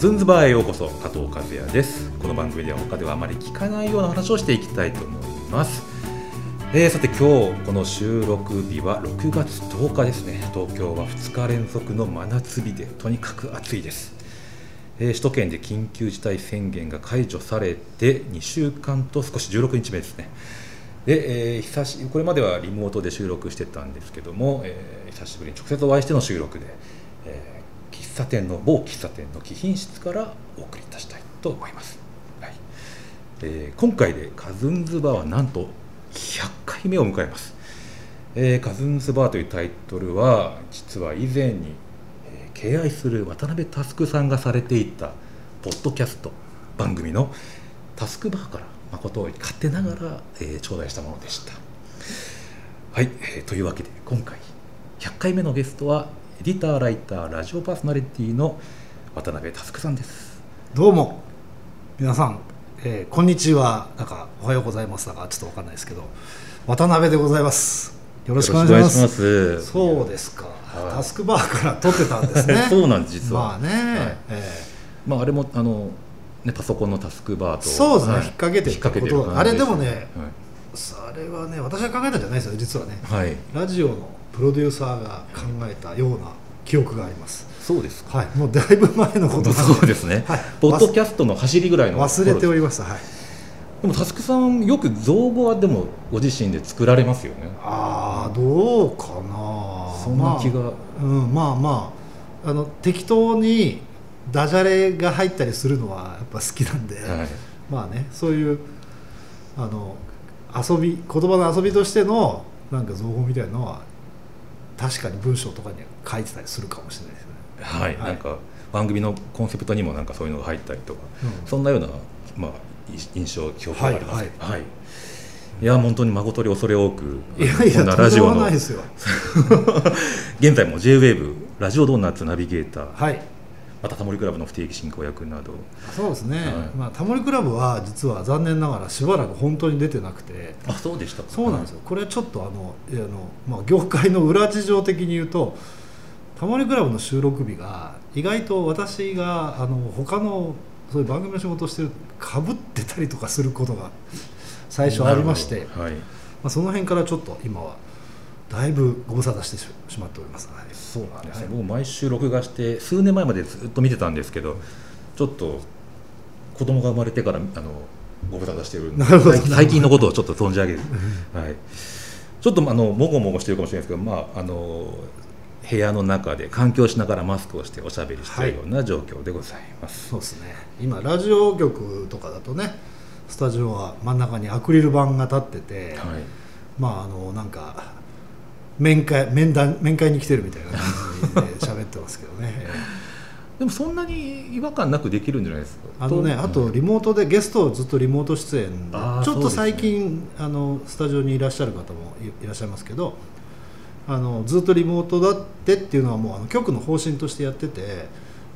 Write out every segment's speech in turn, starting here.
ズンズバーへようこそ加藤和也です。この番組では他ではあまり聞かないような話をしていきたいと思います、えーさて今日この収録日は6月10日ですね。東京は2日連続の真夏日でとにかく暑いです、えー首都圏で緊急事態宣言が解除されて2週間と少し16日目ですね。で、えー久しこれまではリモートで収録してたんですけども、えー久しぶりに直接お会いしての収録で、えー茶店の某喫茶店の貴賓室からお送りいたしたいと思います、はい。えー今回でカズンズバーはなんと100回目を迎えます、えーカズンズバーというタイトルは実は以前に、えー敬愛する渡辺佑さんがされていたポッドキャスト番組のタスクバーから誠を勝手ながら、えー頂戴したものでした。はい、えーというわけで今回100回目のゲストはエディターライターラジオパーソナリティの渡辺佑さんです。どうも。皆さん、えーこんにちは。なんかおはようございます。だかちょっとわかんないですけど。渡辺でございます。よろしくお願いします。そうですか、はい。タスクバーから撮ってたんですね。そうなんです実は。まあね、はい。えまああれもあのねパソコンのタスクバーとそうですね。はい。引っ掛けて引っ掛けてあれでもね。はい。ーそれはね私が考えたんじゃないですよ実はね。はい、ラジオのプロデューサーが考えたような記憶があります。そうですか。はい。もうだいぶ前のことそうですね、はい。ポッドキャストの走りぐらいの忘れておりりました。はい。でもタスクさんよく造語はでもご自身で作られますよね。ああどうかな。そんな気が、まあうん、まあまああの適当にダジャレが入ったりするのはやっぱ好きなんで、はい。まあねそういうあの遊び言葉の遊びとしてのなんか造語みたいなのは確かに文章とかに書いてたりするかもしれないですね、はい、はい。なんか番組のコンセプトにもなんかそういうのが入ったりとか、うん。そんなような、まあ、い印象記憶があります、はいはい。い。や本当に誠に恐れ多くいやいこんなやラジオの。現在も JWAVE ラジオドーナツナビゲーター、はいまたタモリクラブの不定期進行役など。そうですね、はい。まあタモリクラブは実は残念ながらしばらく本当に出てなくて。あそうでしたか。そうなんですよ、これはちょっとあのあの、まあ、業界の裏事情的に言うとタモリクラブの収録日が意外と私があの他のそういう番組の仕事をしてるかぶってたりとかすることが最初ありまして、はい。まあ、その辺からちょっと今はだいぶご無沙汰してしまっております、はい。そうなんですね、はい僕毎週録画して数年前までずっと見てたんですけどちょっと子供が生まれてからあのご無沙汰してるんで最近のことをちょっと存じ上げる、はい、ちょっとあのもごもごしてるかもしれないですけど、まあ、あの部屋の中で環境しながらマスクをしておしゃべりしているような状況でございます、そうですね。今ラジオ局とかだとねスタジオは真ん中にアクリル板が立ってて、はい。まああのなんか面会面談面会に来てるみたいな感じで 喋ってますけどね。でもそんなに違和感なくできるんじゃないですか？あのねとあとリモートでゲストをずっとリモート出演でちょっと最近、あのスタジオにいらっしゃる方もいいらっしゃいますけどあのずっとリモートだってっていうのはもうあの局の方針としてやってて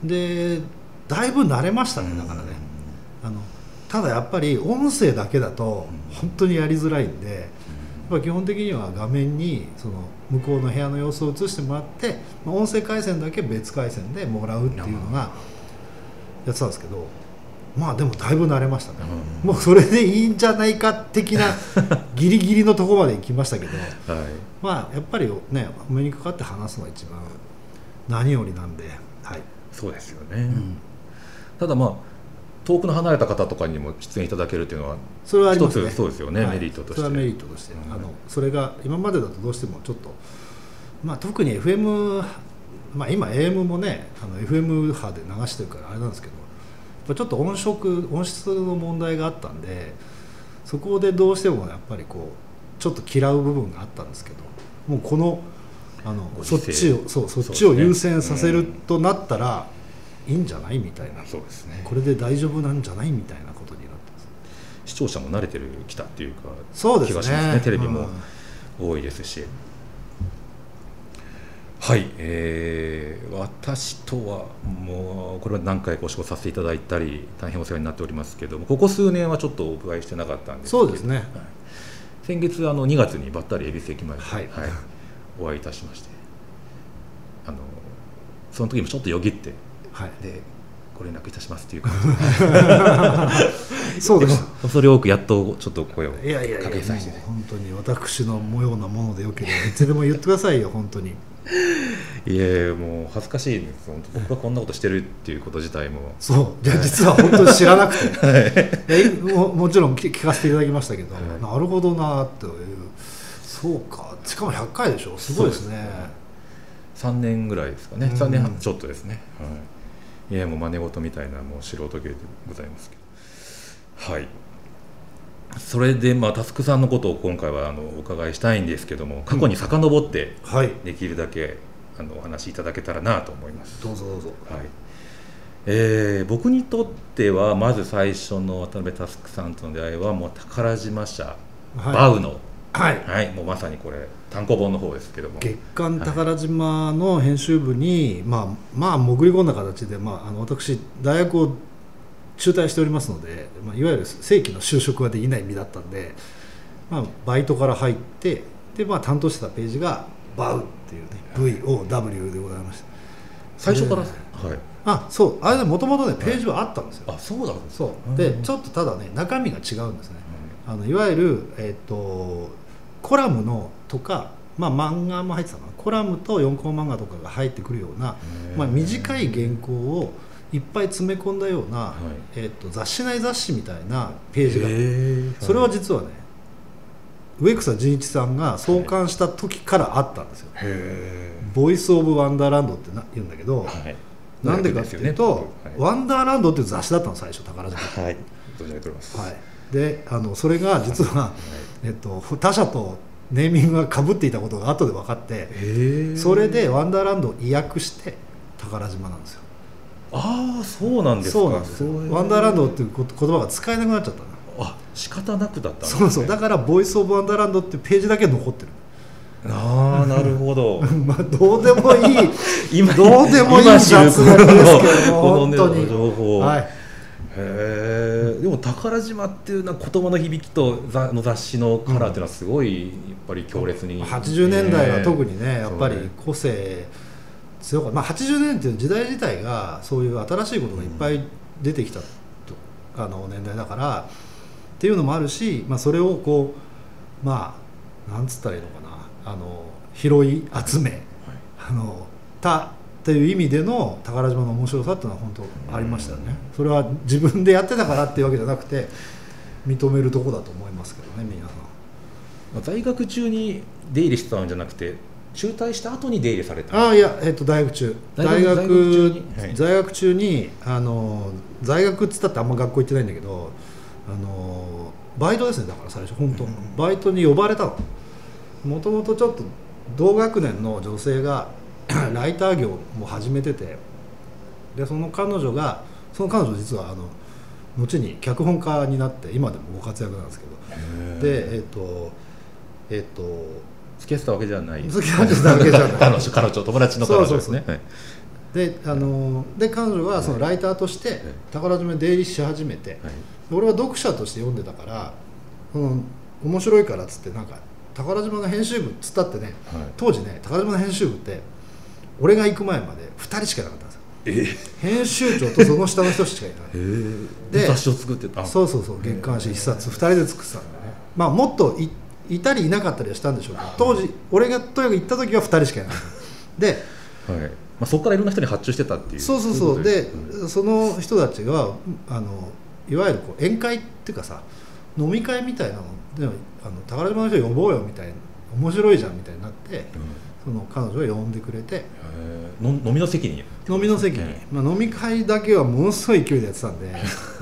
でだいぶ慣れましたねだからね。あのただやっぱり音声だけだと本当にやりづらいんで、やっぱ基本的には画面にその向こうの部屋の様子を映してもらって、まあ音声回線だけ別回線でもらうっていうのがやってたんですけどまあでもだいぶ慣れましたね、うん。もうそれでいいんじゃないか的な ギリギリのところまで行きましたけどはい。まあやっぱりねお目にかかって話すのが一番何よりなんで、はい。そうですよね、ただまあ遠くの離れた方とかにも出演いただけるっていうのはそれはありますね。一つそうですよねはい。メリットとして。それはメリットとして、うん。あのそれが今までだとどうしてもちょっと、まあ、特に FM、まあ、今 AM もねあの FM 波で流してるからあれなんですけどちょっと音色音質の問題があったんでそこでどうしてもやっぱりこうちょっと嫌う部分があったんですけどもうこのあのごそっちをそうそっちを優先させるとなったら、いいんじゃないみたいな。そうですね。これで大丈夫なんじゃないみたいなことになってます。視聴者も慣れてるきたっていうかそうですね。気がしますね。テレビもうん。多いですし、はい、えー私とはもうこれは何回かお仕事させていただいたり大変お世話になっておりますけどもここ数年はちょっとお伺いしてなかったんですけど。そうですね。はい。先月あの2月にばったり恵比寿駅前で、はい。お会いいたしまして。あのその時もちょっとよぎってはい。でご連絡いたしますっていう感じ。そうです。恐れ多くやっとちょっと声をいやいやいやかけさせて。もう本当に私の模様なものでよければ いつでも言ってくださいよ本当に。いえもう恥ずかしいです。本当僕がこんなことしてるっていうこと自体も。そう。い。や実は本当に知らなくて、い。やももちろん聞聞かせていただきましたけど、はい。なるほどなというそうか。しかも100回でしょ。すごいですね。3年ぐらいですかね。うん。3年半ちょっとですね、はい、いやもう真似事みたいなもう素人芸でございますけど。はい。それでまあタスクさんのことを今回はあのお伺いしたいんですけども過去に遡ってはい。できるだけあのお話しいただけたらなと思います、どうぞどうぞ。はい。えー僕にとってはまず最初の渡辺タスクさんとの出会いはもう宝島社、バウの、はい。はい、もうまさにこれ単行本の方ですけども。月刊宝島の編集部に、まあ、まあ潜り込んだ形で、まあ、あの私大学を中退しておりますので、まあ、いわゆる正規の就職はできない身だったんで、まあ、バイトから入ってで、まあ、担当してたページが「バウっていうね VOW でございました。最初から、ではい。あそうあれでもともとねページはあったんですよ、あそうなんですそう。うん。でちょっとただね中身が違うんですね。あのいわゆる、えっとコラムのとか、まあ、漫画も入ってたかな。コラムと4コマ漫画とかが入ってくるような、まあ、短い原稿をいっぱい詰め込んだような、はい。えっと雑誌内雑誌みたいなページが、へそれは実はね植草仁一さんが創刊した時からあったんですよ。へ「ボイス・オブ・ワンダーランド」ってな言うんだけど、えはい。なんでかっていうと「ワンダーランド」っていう雑誌だったの最初宝島はい、はい、であのそれが実は、えっと、他社とネーミングがかぶっていたことが後で分かってそれでワンダーランドを意訳して宝島なんですよ。ああそうなんですか。そうなんですよ。ワンダーランドっていう言葉が使えなくなっちゃったの。あ仕方なくだったね、そうそうだから「ボイス・オブ・ワンダーランド」っていうページだけ残ってる。ああなるほど。まあどうでもいい。今どうでもいい雑学ですけど本当に。情報、はい。へえでも宝島っていうのは言葉の響きとざの雑誌のカラーっていうのはすごいやっぱり強烈に、80年代は特ににねやっぱり個性強かった、まあ、80年っていう時代自体がそういう新しいことがいっぱい出てきたと、あの年代だからっていうのもあるし、まあ、それをこうまあなんつったらいいのかな。あの拾い集め。あのたっていう意味での宝島の面白さっていうのは本当ありましたよね、それは自分でやってたからっていうわけじゃなくて認めるとこだと思いますけどね皆さん。在学中に出入りしてたんじゃなくて中退した後に出入りされた。ああいや、えっと、大学中。大大学学在学中に？はい。在学中にあの在学っつったってあんま学校行ってないんだけどあのバイトですねだから最初本当、バイトに呼ばれたの。もともとちょっと同学年の女性が ライター業も始めててでその彼女がその彼女実はあの後に脚本家になって今でもご活躍なんですけど。でえっ、とえっ、と付き合ってたわけじゃない。付き合ってたわけじゃない。彼女彼女友達の彼女ですね。であので彼女はそのライターとして宝島に出入りし始めて、はい。俺は読者として読んでたからその面白いからっつってなんか宝島の編集部っつったってねはい。当時ね宝島の編集部って俺が行く前まで2人しかいなかったんですよ。え？編集長とその下の人しかいないえ。で雑誌を作ってた。そうそうそう月刊誌1冊2人で作ってたんだよね。まあもっといいたりいなかったりはしたんでしょうけど当時俺がとにかく行った時は2人しかいなかった。ではい。まあ、そこからいろんな人に発注してたっていう。そうそうそう。いでことすその人たちがあのいわゆるこう宴会っていうかさ飲み会みたいなのでもあの宝島の人呼ぼうよみたいな面白いじゃんみたいになってうんその彼女が呼んでくれて。飲みの席に？飲みの席に、えまあ、飲み会だけはものすごい勢いでやってたんで。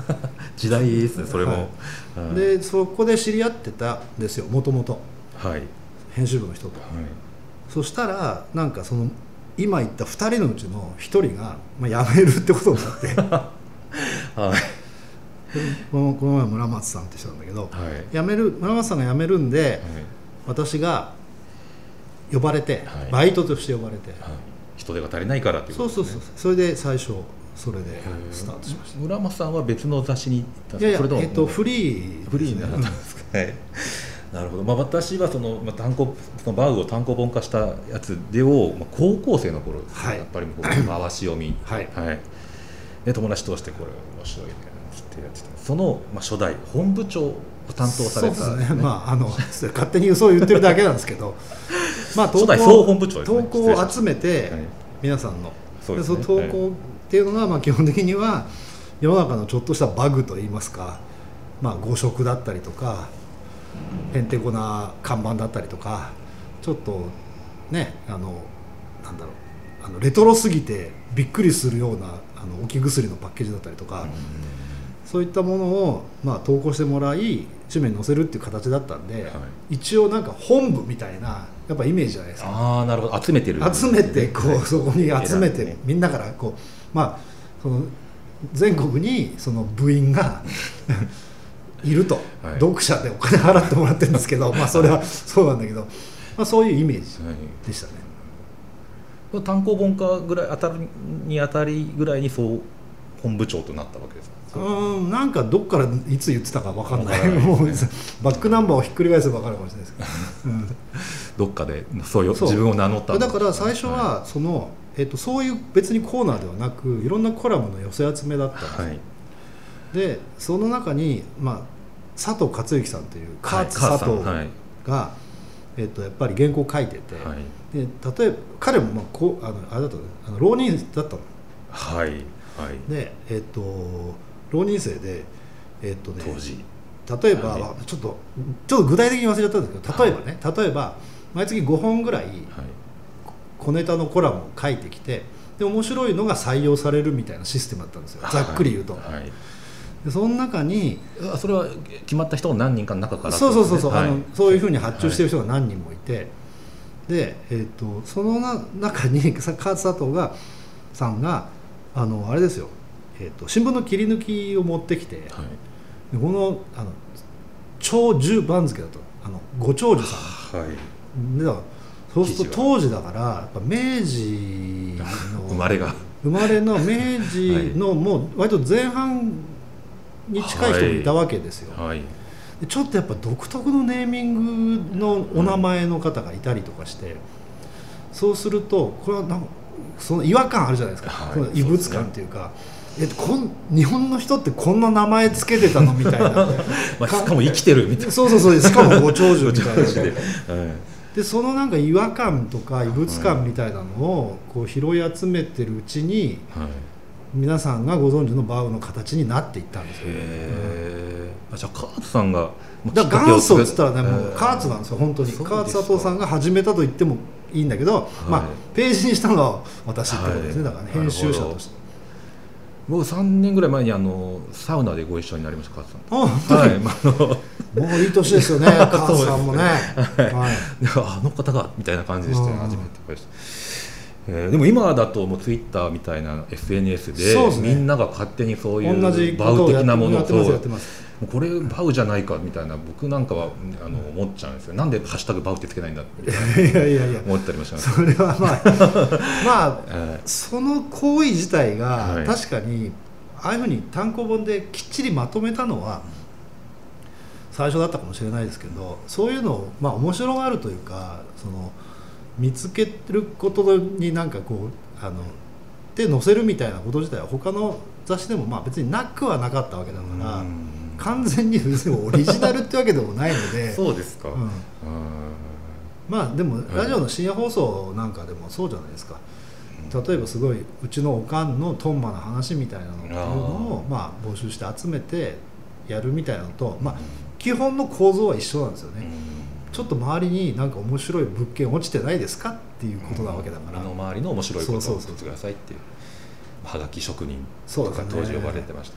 時代ですねそれも、はい。はいでそこで知り合ってたんですよもともとはい、編集部の人と。そしたらなんかその今言った2人のうちの1人が、まあ、辞めるってことになって。はい。このこの前村松さんって人なんだけどはい。辞める村松さんが辞めるんではい。私が呼ばれて、はい。バイトとして呼ばれて、はい。人手が足りないからっていうそうそうそうそれで最初それでスタートしまし村松さんは別の雑誌に行ったいやすれともえっとフリーフリーになったんですか？ね なるほど、まあ、私はその、まあ、単行そのバウを単行本化したやつでを、まあ、高校生の頃ですね、はい。やっぱりもう回し読み。はい。はい。で友達通してこれ面白いねつってやってた。その、まあ、初代本部長を担当された、そうですね、まあ、あの勝手に嘘を言ってるだけなんですけど、まあ、初代総本部長ですね。投稿を集めて、はい。皆さんの、そうですね。でその投稿っていうのが、まあ、基本的には世の中のちょっとしたバグといいますか、まあ、誤植だったりとかへんてこな看板だったりとかちょっとねあのなんだろうあのレトロすぎてびっくりするようなあの置き薬のパッケージだったりとか、そういったものを、まあ、投稿してもらい紙面に載せるっていう形だったんで、はい。一応なんか本部みたいなやっぱイメージじゃないですか。ああなるほど。集めてる。集めてこはいうそこに集めてね。みんなからこうまあその全国にその部員が いると、はい。読者でお金払ってもらってるんですけどまあそれはそうなんだけど、まあ、そういうイメージはいでしたね。単行本化ぐらい当たるに当たりぐらいに総本部長となったわけですか？うんなんかどっからいつ言ってたか分かんない。わからないもうバックナンバーをひっくり返せば分かるかもしれないですけど、うん。どっかでそうよそう。自分を名乗っただから最初はその、えっとそういう別にコーナーではなくいろんなコラムの寄せ集めだったんではい。でその中に、まあ、佐藤克之さんというカ佐藤さんはい。が、えっとやっぱり原稿を書いてて、はい。で例えば彼もまあこうあのあれだったのあの浪人だったの。はい。はい。で、えっと浪人生で、えっとね、例えば、はちょっとちょっと具体的に忘れちゃったんですけど例えばね、例えば毎月5本ぐらいはい。小ネタのコラムを書いてきてで面白いのが採用されるみたいなシステムだったんですよ。ざっくり言うと、はい。でその中にあそれは決まった人を何人かの中からそうそうそうそう、はい。あのそういうふうに発注してる人が何人もいて、で、えー、とそのな中に佐藤がさんがあのあれですよ、えー、と新聞の切り抜きを持ってきて、はい。でこのあの長寿番付だとあのご長寿さはい。んでだそうすると当時だからやっぱ明治の 生まれが。生まれの明治の もう割と前半に近い人もいたわけですよ。はい。でちょっとやっぱ独特のネーミングのお名前の方がいたりとかして、そうするとこれはなんかその違和感あるじゃないですか、はい。その異物感っていうかえこん日本の人ってこんな名前つけてたのみたいな。まあ、しかも生きてるみたいな。そうそうそうしかもご長寿みたいな。感じで、はい。でそのなんか違和感とか異物感みたいなのをこう拾い集めてるうちにはい。皆さんがご存知のバウの形になっていったんですよ、へえ、あじゃあカーツさんがだから元祖っつったらね、もうえーカーツなんですよ、本当に、カーツ佐藤さんが始めたと言ってもいいんだけど、まあ、ページにしたのは私ってことですね、はい。だからね、編集者として。僕3年ぐらい前にあのサウナでご一緒になりましたカーツさんはい、まあ、あのもういい年ですよね、カーツさんもね。はい。であの方がみたいな感じでしたねうん。初めてお会いして、えーでも今だともうツイッターみたいな SNS でね。みんなが勝手にそういうバウ的なものをやってます、そうやってます。もうこれバウじゃないかみたいな僕なんかはあの思っちゃうんですよ。なんで「ハッシュタグバウ」ってつけないんだっていやいやいや、思ったりもします、それはまあ、まあ、えその行為自体がはい。確かにああいうふうに単行本できっちりまとめたのは最初だったかもしれないですけどそういうのをまあ面白がるというかその見つけることになんかこうあので載せるみたいなこと自体は他の雑誌でもまあ別になくはなかったわけだーからうん。完全に別にオリジナルってわけでもないので。そうですか、うん。うんまあでもい。ラジオの深夜放送なんかでもそうじゃないですか、例えばすごいうちのおかんのトンマな話みたいなのっていうのをまあ募集して集めてやるみたいなのと、まあ、基本の構造は一緒なんですよね、ちょっと周りになんか面白い物件落ちてないですかっていうことなわけだから、身の回りの面白いことを作ってくださいっていう。はがき職人とか当時呼ばれてました。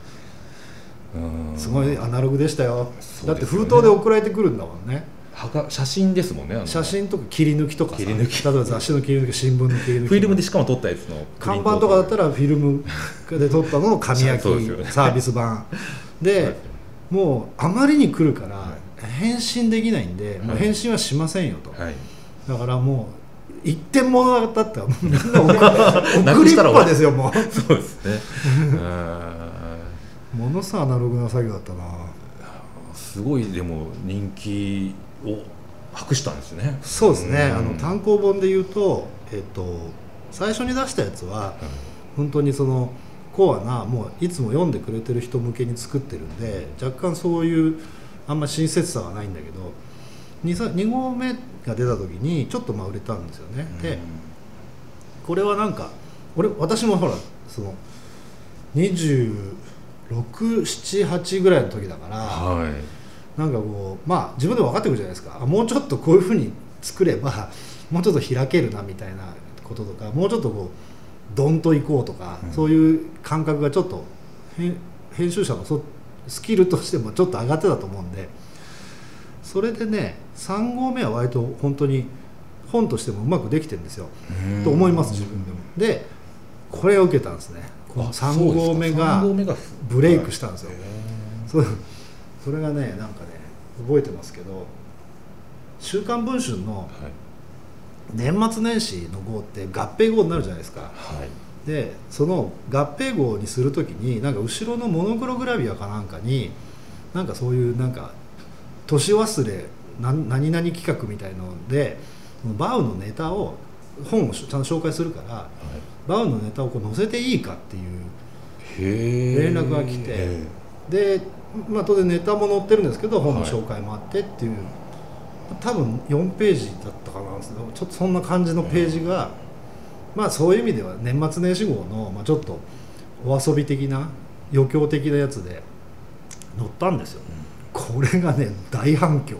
うん。すごいアナログでしたよ。だって封筒で送られてくるんだもんね。はが写真ですもんね写真とか切り抜きとかさ。切り抜き。例えば雑誌の切り抜き新聞の切り抜きフィルムでしかも撮ったやつの看板とかだったらフィルムで撮ったのを紙焼き ねサービス版。でもうあまりに来るからは返信できないんで、もうはい返信はしませんよと、はい。だからもう一点物だったらみん な送送り。っぱですよもそうですね。うものすごいアナログな作業だったな。うんすごいでも人気を博したんですね。そうですね、うん。あの単行本で言うと、えっと、最初に出したやつは本当にそのコアなもういつも読んでくれてる人向けに作ってるんで若干そういうあんま親切さはないんだけど 2, 2号目が出た時にちょっとまあ売れたんですよね、でこれはなんか俺私もほらその2678ぐらいの時だから、はい。なんかこうまあ自分でも分かってくるじゃないですか。あもうちょっとこういうふうに作ればもうちょっと開けるなみたいなこととかもうちょっとこうドンといこうとか、うん。そういう感覚がちょっと編編集者のそスキルとしてもちょっと上がってたと思うんでそれでね3号目は割と本当に本としてもうまくできてるんですよ、うん。と思います自分でも。でこれを受けたんですね。このあ3そうですか。号目が三号目がブレイクしたんですよ。そうそれがねなんかね覚えてますけど「週刊文春」のはい。年末年始の号って合併号になるじゃないですか。はいでその合併号にする時になんか後ろのモノクログラビアかなんかになんかそういうなんか年忘れな何々企画みたいのでバウのネタを本をちゃんと紹介するからバウのネタをこう載せていいかっていう連絡が来てで、まあ、当然ネタも載ってるんですけど本の紹介もあってっていう、多分4ページだったかなちょっとそんな感じのページが、まあそういう意味では年末年始号の、まあ、ちょっとお遊び的な余興的なやつで載ったんですよ、これがね大反響。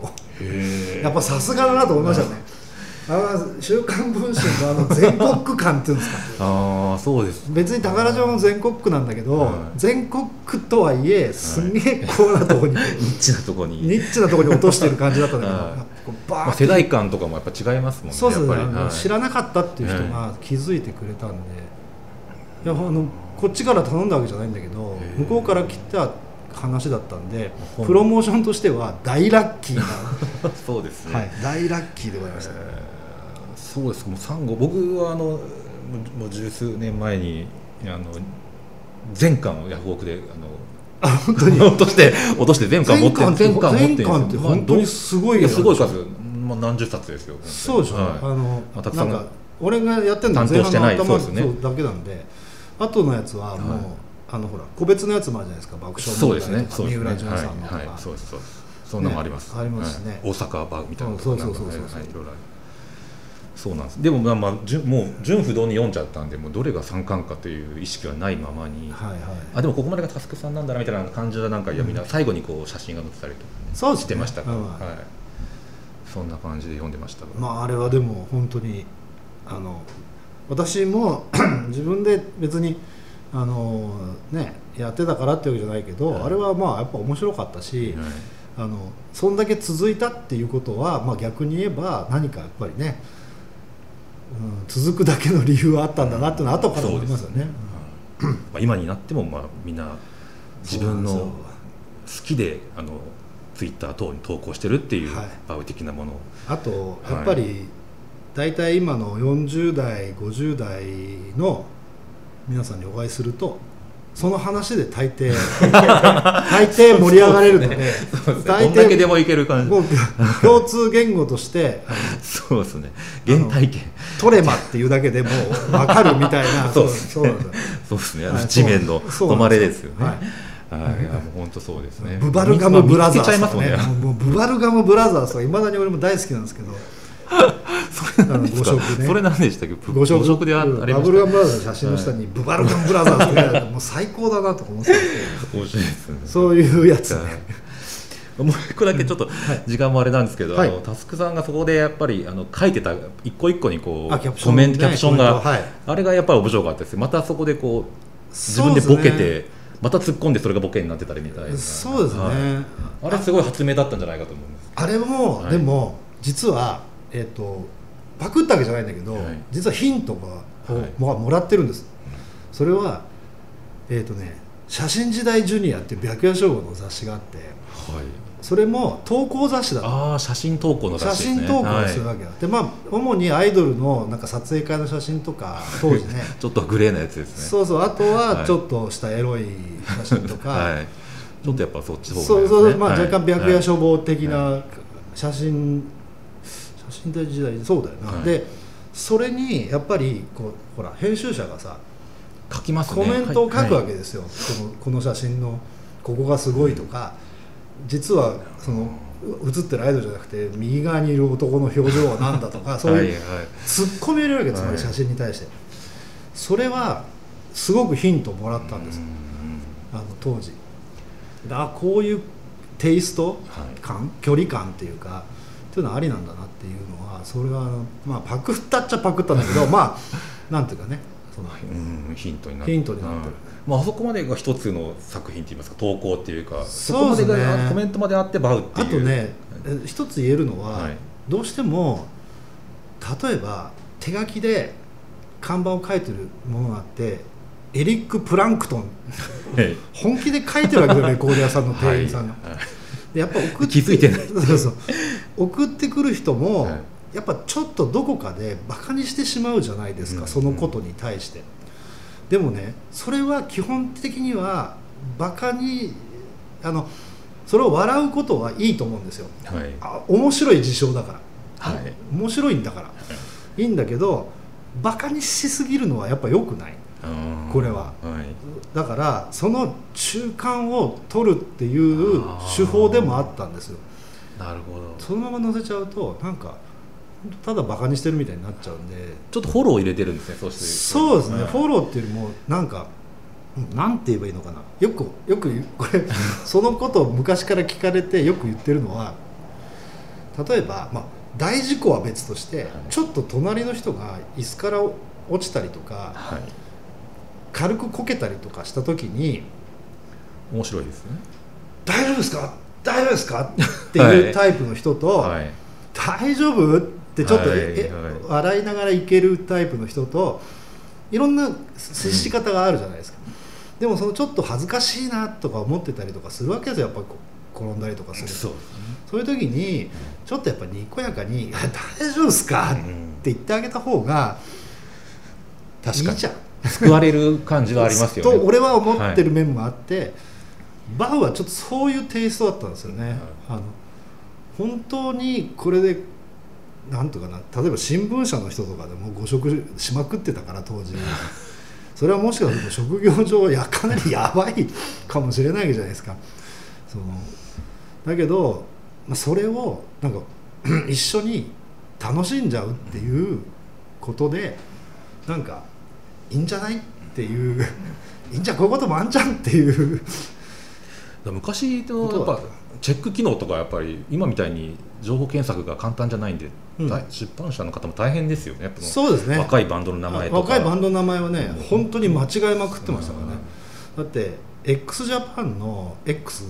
やっぱさすがだなと思いましたね、あの週刊文春のあの全国区感っていうんですか。ああそうです。別に宝島も全国区なんだけど、はい。全国区とはいえすんげえコアなところに、ニッチなとこに。ニッチなところに落としてる感じだったんだけど、はい。まあ、世代間とかもやっぱ違いますもんねそうですね、はい。知らなかったっていう人が気づいてくれたんで、いやあのこっちから頼んだわけじゃないんだけど向こうから来た話だったんでプロモーションとしては大ラッキーな、そうですね、はい、大ラッキーでございました、えーそうです。もうサンゴ僕はあのもう十数年前にあの全巻をヤフオクであのあ本当に？落として落として全巻持って全巻持って全巻って本当に。すごいすごい数。数、まあ、何十冊ですよそうでしょ、はい。あのまあたくさん。なんか俺がやってるのは担当してない。前半の頭そうですね。だけなんで後のやつはもう、はいあのほら個別のやつもあるじゃないですか。爆笑そうです問題とかね。三浦淳さんのとか、はい。はい、そうですそうです。そんなのもあります、ねありますしね。はい。大阪バーみたいなのとかそうそうそうそうはい。ろいろそうなんです。でもまあまあもう純不動に読んじゃったんでもうどれが三冠かという意識はないままに、はいはい。あでもここまでがタスクさんなんだなみたいな感じでなんかいやみん。な最後にこう写真が載ってたりとかね、そうしてましたから、うん。はい、そんな感じで読んでました。まああれはでも本当にあの私も 自分で別にあのねやってたからってわけじゃないけど、はい。あれはまあやっぱ面白かったし、はい。あのそんだけ続いたっていうことは、まあ、逆に言えば何かやっぱりね、うん、続くだけの理由はあったんだなっていうのは後から思いますよね。まあ、今になってもまあみんな自分の好きであのツイッター等に投稿してるっていうはいバウ的なもの。を、あとはい。やっぱり大体今の40代50代の皆さんにお会いするとその話で大抵 大抵盛り上がれるので大どんだけで抵もいける感じ。共通言語としてそうですね。原体験。トレマっていうだけでもう分かるみたいな。そうですよそうですね、地面の止まれですよね。はい。もう本当そうですね。ブバルガムブラザーズねもうブバルガムブラザーズとかいまだに俺も大好きなんですけどそれなんですそれなんでしたっけ？五色。であありました。バブルガムブラザーズの写真の下にブバルガムブラザーズって書いてもう最高だなと思ってたんですけど。面白いですね。そういうやつね。もう一個だけちょっと時間もあれなんですけど、はい。あのタスクさんがそこでやっぱりあの書いてた一個一個にこうコメントキャプションが、はい。あれがやっぱり面白かったです。またそこでこう自分でボケて、また突っ込んでそれがボケになってたりみたいな。そうですね、はい。あれすごい発明だったんじゃないかと思うんです。あれも、はい。でも実はえっ、とパクったわけじゃないんだけど、はい。実はヒントが、はい。ももらってるんです。それはえっ、とね「写真時代ジュニア」っていう白夜称号の雑誌があってはい。それも投稿雑誌だった。ああ写真投稿の雑写誌ですね。真投稿をするはいわけだ、でまあ主にアイドルのなんか撮影会の写真とか当時ね。ちょっとグレーなやつですね。そうそう。あとははい。ちょっとしたエロい写真とか、はい。ちょっとやっぱそっちの方そうそう、まあ、はい。若干白夜処方的はな写真、写真大時代そうだよな、はい。でそれにやっぱりこうほら編集者がさ書きますね。コメントを書くわけでですよ、このこの写真のここがすごいとか。実はそのう写ってるアイドルじゃなくて右側にいる男の表情は何だとか そういうツッコミを入れるわけです、つまり写真に対して。それはすごくヒントをもらったんです。あの当時。あこういうテイスト感、距離感っていうかっていうのはありなんだなっていうのはそれはまあ、パクったっちゃパクったんだけど まあなんていうかねそのうんヒントになって。ヒントになってる、まあ、あそこまでが一つの作品といいますか投稿っていうかそこまでがコメントまであってバウっていう。あとねえ一つ言えるのは、はい。どうしても例えば手書きで看板を書いてるものがあってエリック・プランクトン。はい。本気で書いてるわけよレ コード屋さんの店員さんが、はい。でやっぱ送って気づいてない。そうそう送ってくる人も、はいやっぱちょっとどこかでバカにしてしまうじゃないですか、うん。そのことに対して。でもねそれは基本的にはバカにあのそれを笑うことはいいと思うんですよ。はい。あ面白い事象だから、はい。面白いんだから。い。いんだけどバカにしすぎるのはやっぱ良くない。うんこれは。はい。だからその中間を取るっていう手法でもあったんですよなるほど。そのまま載せちゃうとなんかただバカにしてるみたいになっちゃうんで。ちょっとフォローを入れてるんですねそうして。そうですね、フォロローっていうよりもなんかうんなんて言えばいいのかな。よくよくこれ そのことを昔から聞かれてよく言ってるのは例えば、まあ、大事故は別としてちょっと隣の人が椅子から落ちたりとかはい。軽くこけたりとかした時に面白いですね「大丈夫ですか？大丈夫ですか?」っていうタイプの人と「はい。大丈夫?」ってちょっと、はい笑いながらいけるタイプの人といろんな接し方があるじゃないですか、でもそのちょっと恥ずかしいなとか思ってたりとかするわけですよ。やっぱり転んだりとかすると。そうそういう時にちょっとやっぱにこやかに「大丈夫ですか?」って言ってあげた方がい確かに。いじゃん。救われる感じはありますよね。と俺は思ってる面もあって、バウはちょっとそういうテイストだったんですよね、あの本当にこれでなんとかな例えば新聞社の人とかでも誤植しまくってたから当時。それはもしかすると職業上やかなりやばいかもしれないじゃないですか。そのだけど、まあ、それをなんか 一緒に楽しんじゃうっていうことでなんかいいんじゃないっていういいんじゃんこういうこともあんじゃんっていう昔のやっぱチェック機能とかやっぱり今みたいに情報検索が簡単じゃないんで、うん。大出版社の方も大変ですよねそうですね。若いバンドの名前とか。若いバンドの名前はねうん。本当に間違えまくってましたからね。だって x ジャパンの X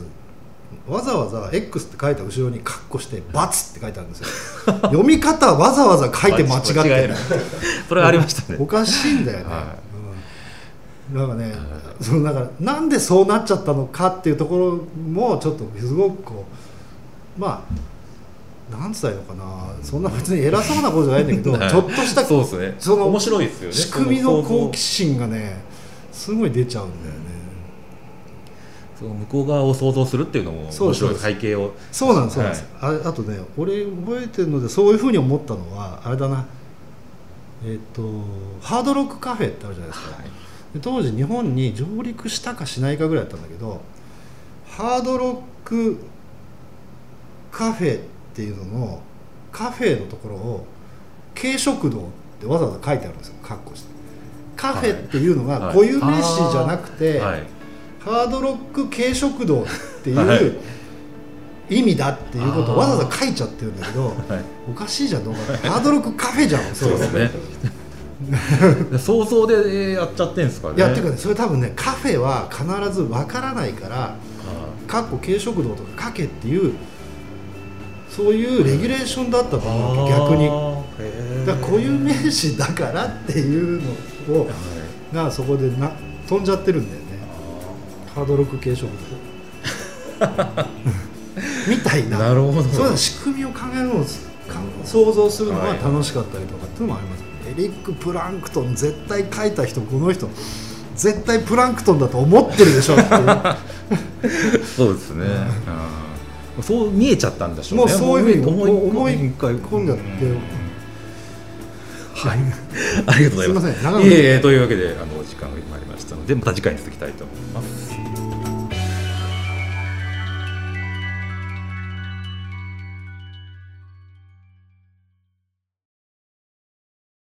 わざわざ X って書いた後ろにカッコして「バツ」って書いてあるんですよ。読み方わざわざ書いて間違ってる。それはありましたね。おかしいんだよね、はうん、だからねそのだからなんでそうなっちゃったのかっていうところもちょっとすごくこうまあなんつったらいいのかな。そんな別に偉そうなことじゃないんだけど、はい。ちょっとしたそうですね。その面白いですよね。仕組みの好奇心心がねすごい出ちゃうんだよね。その向こう側を想像するっていうのも面白い背景を。そうなんですそうなんです、ああとね俺覚えてるのでそういうふうに思ったのはあれだな。えっ、とハードロックカフェってあるじゃないですか、はいで当時日本に上陸したかしないかぐらいだったんだけどハードロックカフェっていうののカフェのところを軽食堂ってわざわざ書いてあるんですよ。カッコして。カフェっていうのがはい。固有名詞じゃなくて、はい。ハードロック軽食堂ってはい。いう意味だっていうことをわざわざ書いちゃってるんだけどはい。おかしいじゃんどうかハードロックカフェじゃんそうですね 想像でやっちゃってんですかね。いやっていうかねそれ多分ねカフェは必ずわからないからはかっこ軽食堂とかかけっていうそういうレギュレーションだったとい思う逆に。だ固有名詞だからっていうのをはい。がそこでな飛んじゃってるんだよね。ハードロック軽食堂。みたいな。なるほど。そういう仕組みを考えるのをか想像するのがはい。楽しかったりとかっていうのもあります、エリック・プランクトン絶対書いた人この人。絶対プランクトンだと思ってるでしょっていう。そうですね、うん。そう見えちゃったんでしょうね。もうそういうふうに思い思い込込んじゃってはい。ありがとうございます。すいません。長くいえいえというわけであの時間が参りましたでまた次回に続きたいと思います